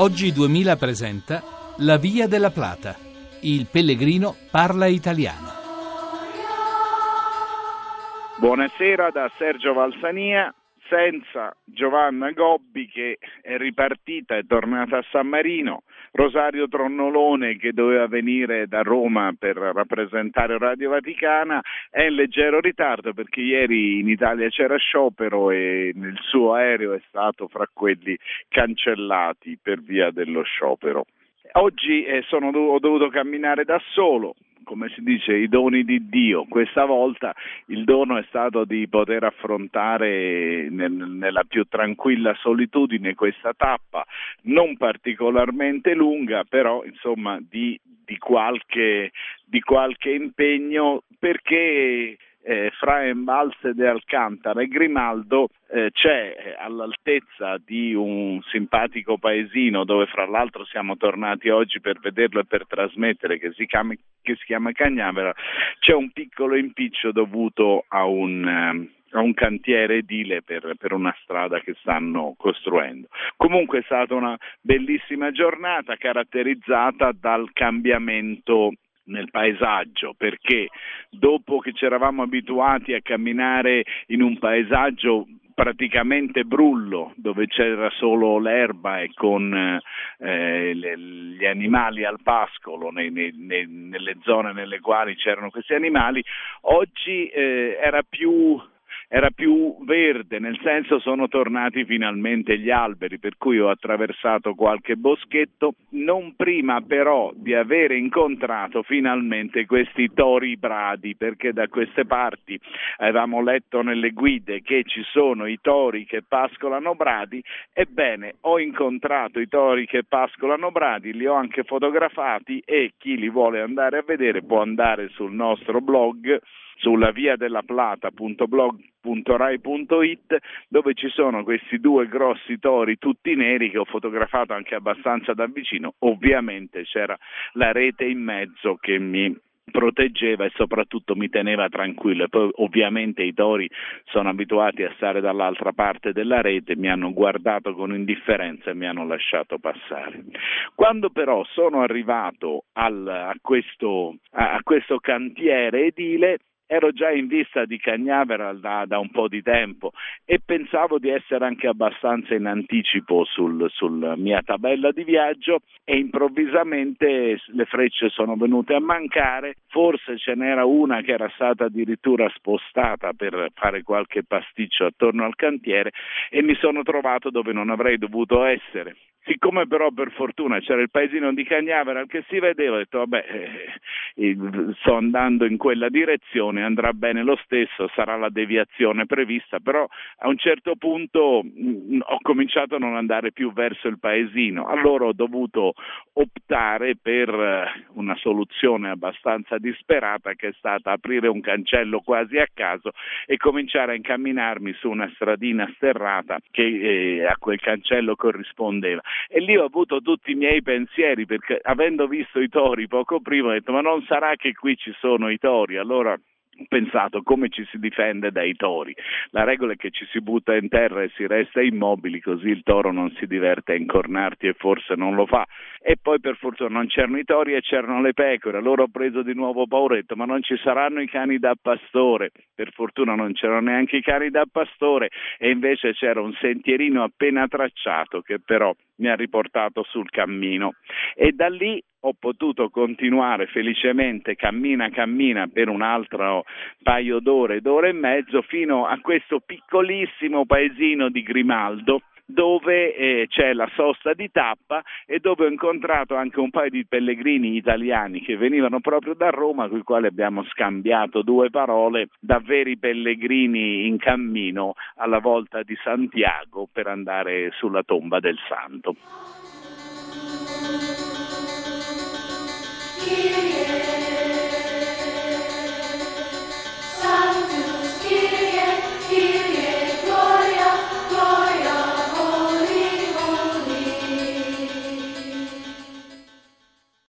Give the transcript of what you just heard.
Oggi 2000 presenta La Via della Plata. Il pellegrino parla italiano. Buonasera da Sergio Valsania senza Giovanna Gobbi che è ripartita, è tornata a San Marino, Rosario Tronnolone che doveva venire da Roma per rappresentare Radio Vaticana è in leggero ritardo perché ieri in Italia c'era sciopero e il suo aereo è stato fra quelli cancellati per via dello sciopero. Oggi eh, sono, ho dovuto camminare da solo, come si dice, i doni di Dio. Questa volta il dono è stato di poter affrontare nel, nella più tranquilla solitudine questa tappa, non particolarmente lunga, però insomma di, di, qualche, di qualche impegno perché eh, fra Embalsed e Alcantara e Grimaldo eh, c'è eh, all'altezza di un simpatico paesino dove fra l'altro siamo tornati oggi per vederlo e per trasmettere che si chiama, che si chiama Cagnavera, c'è un piccolo impiccio dovuto a un... Eh, a un cantiere edile per, per, una strada che stanno costruendo. Comunque è stata una bellissima giornata caratterizzata dal cambiamento nel paesaggio, perché dopo che ci eravamo abituati a camminare in un paesaggio praticamente brullo, dove c'era solo l'erba e con eh, le, gli animali al pascolo nei, nei, nei, nelle zone nelle quali c'erano questi animali, oggi eh, era più era più verde, nel senso sono tornati finalmente gli alberi, per cui ho attraversato qualche boschetto, non prima però di avere incontrato finalmente questi tori bradi, perché da queste parti avevamo letto nelle guide che ci sono i tori che pascolano bradi, ebbene ho incontrato i tori che pascolano bradi, li ho anche fotografati e chi li vuole andare a vedere può andare sul nostro blog sulla via della plata.blog.rai.it dove ci sono questi due grossi tori tutti neri che ho fotografato anche abbastanza da vicino. Ovviamente c'era la rete in mezzo che mi proteggeva e soprattutto mi teneva tranquillo. E poi ovviamente i tori sono abituati a stare dall'altra parte della rete, mi hanno guardato con indifferenza e mi hanno lasciato passare. Quando però sono arrivato al, a, questo, a, a questo cantiere edile ero già in vista di Cagnaveral da, da, un po' di tempo e pensavo di essere anche abbastanza in anticipo sul, sulla mia tabella di viaggio e improvvisamente le frecce sono venute a mancare, forse ce n'era una che era stata addirittura spostata per fare qualche pasticcio attorno al cantiere e mi sono trovato dove non avrei dovuto essere. Siccome però per fortuna c'era il paesino di Cagnaveral che si vedeva, ho detto vabbè, eh, sto andando in quella direzione, andrà bene lo stesso, sarà la deviazione prevista, però a un certo punto mm, ho cominciato a non andare più verso il paesino, allora ho dovuto optare per eh, una soluzione abbastanza disperata che è stata aprire un cancello quasi a caso e cominciare a incamminarmi su una stradina sterrata che eh, a quel cancello corrispondeva. E lì ho avuto tutti i miei pensieri perché avendo visto i tori poco prima ho detto ma non sarà che qui ci sono i tori, allora ho pensato come ci si difende dai tori. La regola è che ci si butta in terra e si resta immobili, così il toro non si diverte a incornarti e forse non lo fa. E poi per fortuna non c'erano i tori e c'erano le pecore. Allora ho preso di nuovo detto ma non ci saranno i cani da pastore. Per fortuna non c'erano neanche i cani da pastore e invece c'era un sentierino appena tracciato che però mi ha riportato sul cammino. E da lì ho potuto continuare felicemente cammina cammina per un altro paio d'ore, d'ora e mezzo fino a questo piccolissimo paesino di Grimaldo dove eh, c'è la sosta di tappa e dove ho incontrato anche un paio di pellegrini italiani che venivano proprio da Roma, con i quali abbiamo scambiato due parole da pellegrini in cammino alla volta di Santiago per andare sulla tomba del santo. Kyrie